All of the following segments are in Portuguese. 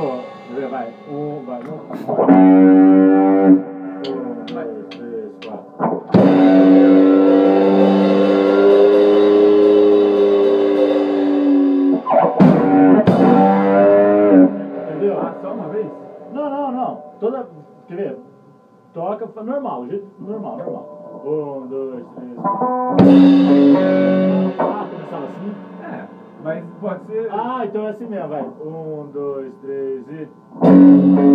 Vai, um, vai, um, um, dois, três, quatro. Entendeu? Ah, só uma vez? Não, não, não. Toda. Quer ver? Toca normal, jeito normal, normal. Um, dois, três. Ah, começava assim? É, mas pode ser. Ah, então é assim mesmo, vai. Um, dois, três e.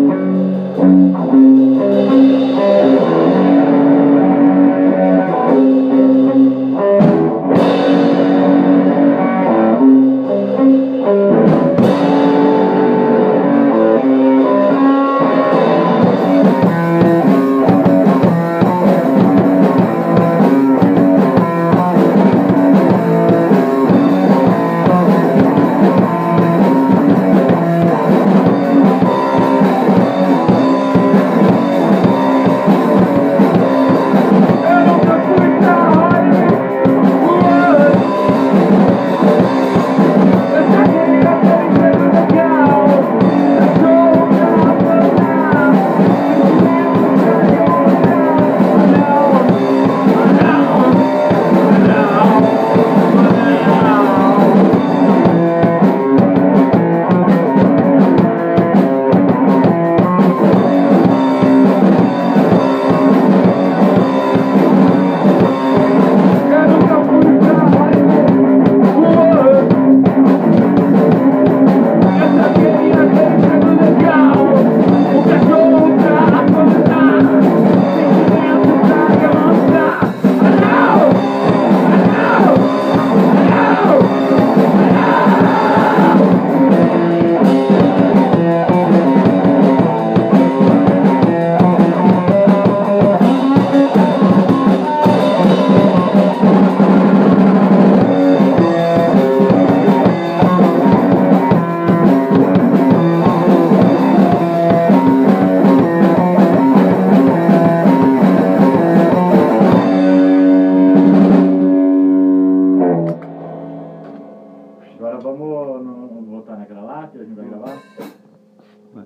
vou voltar naquela lá que a gente vai gravar? Vai.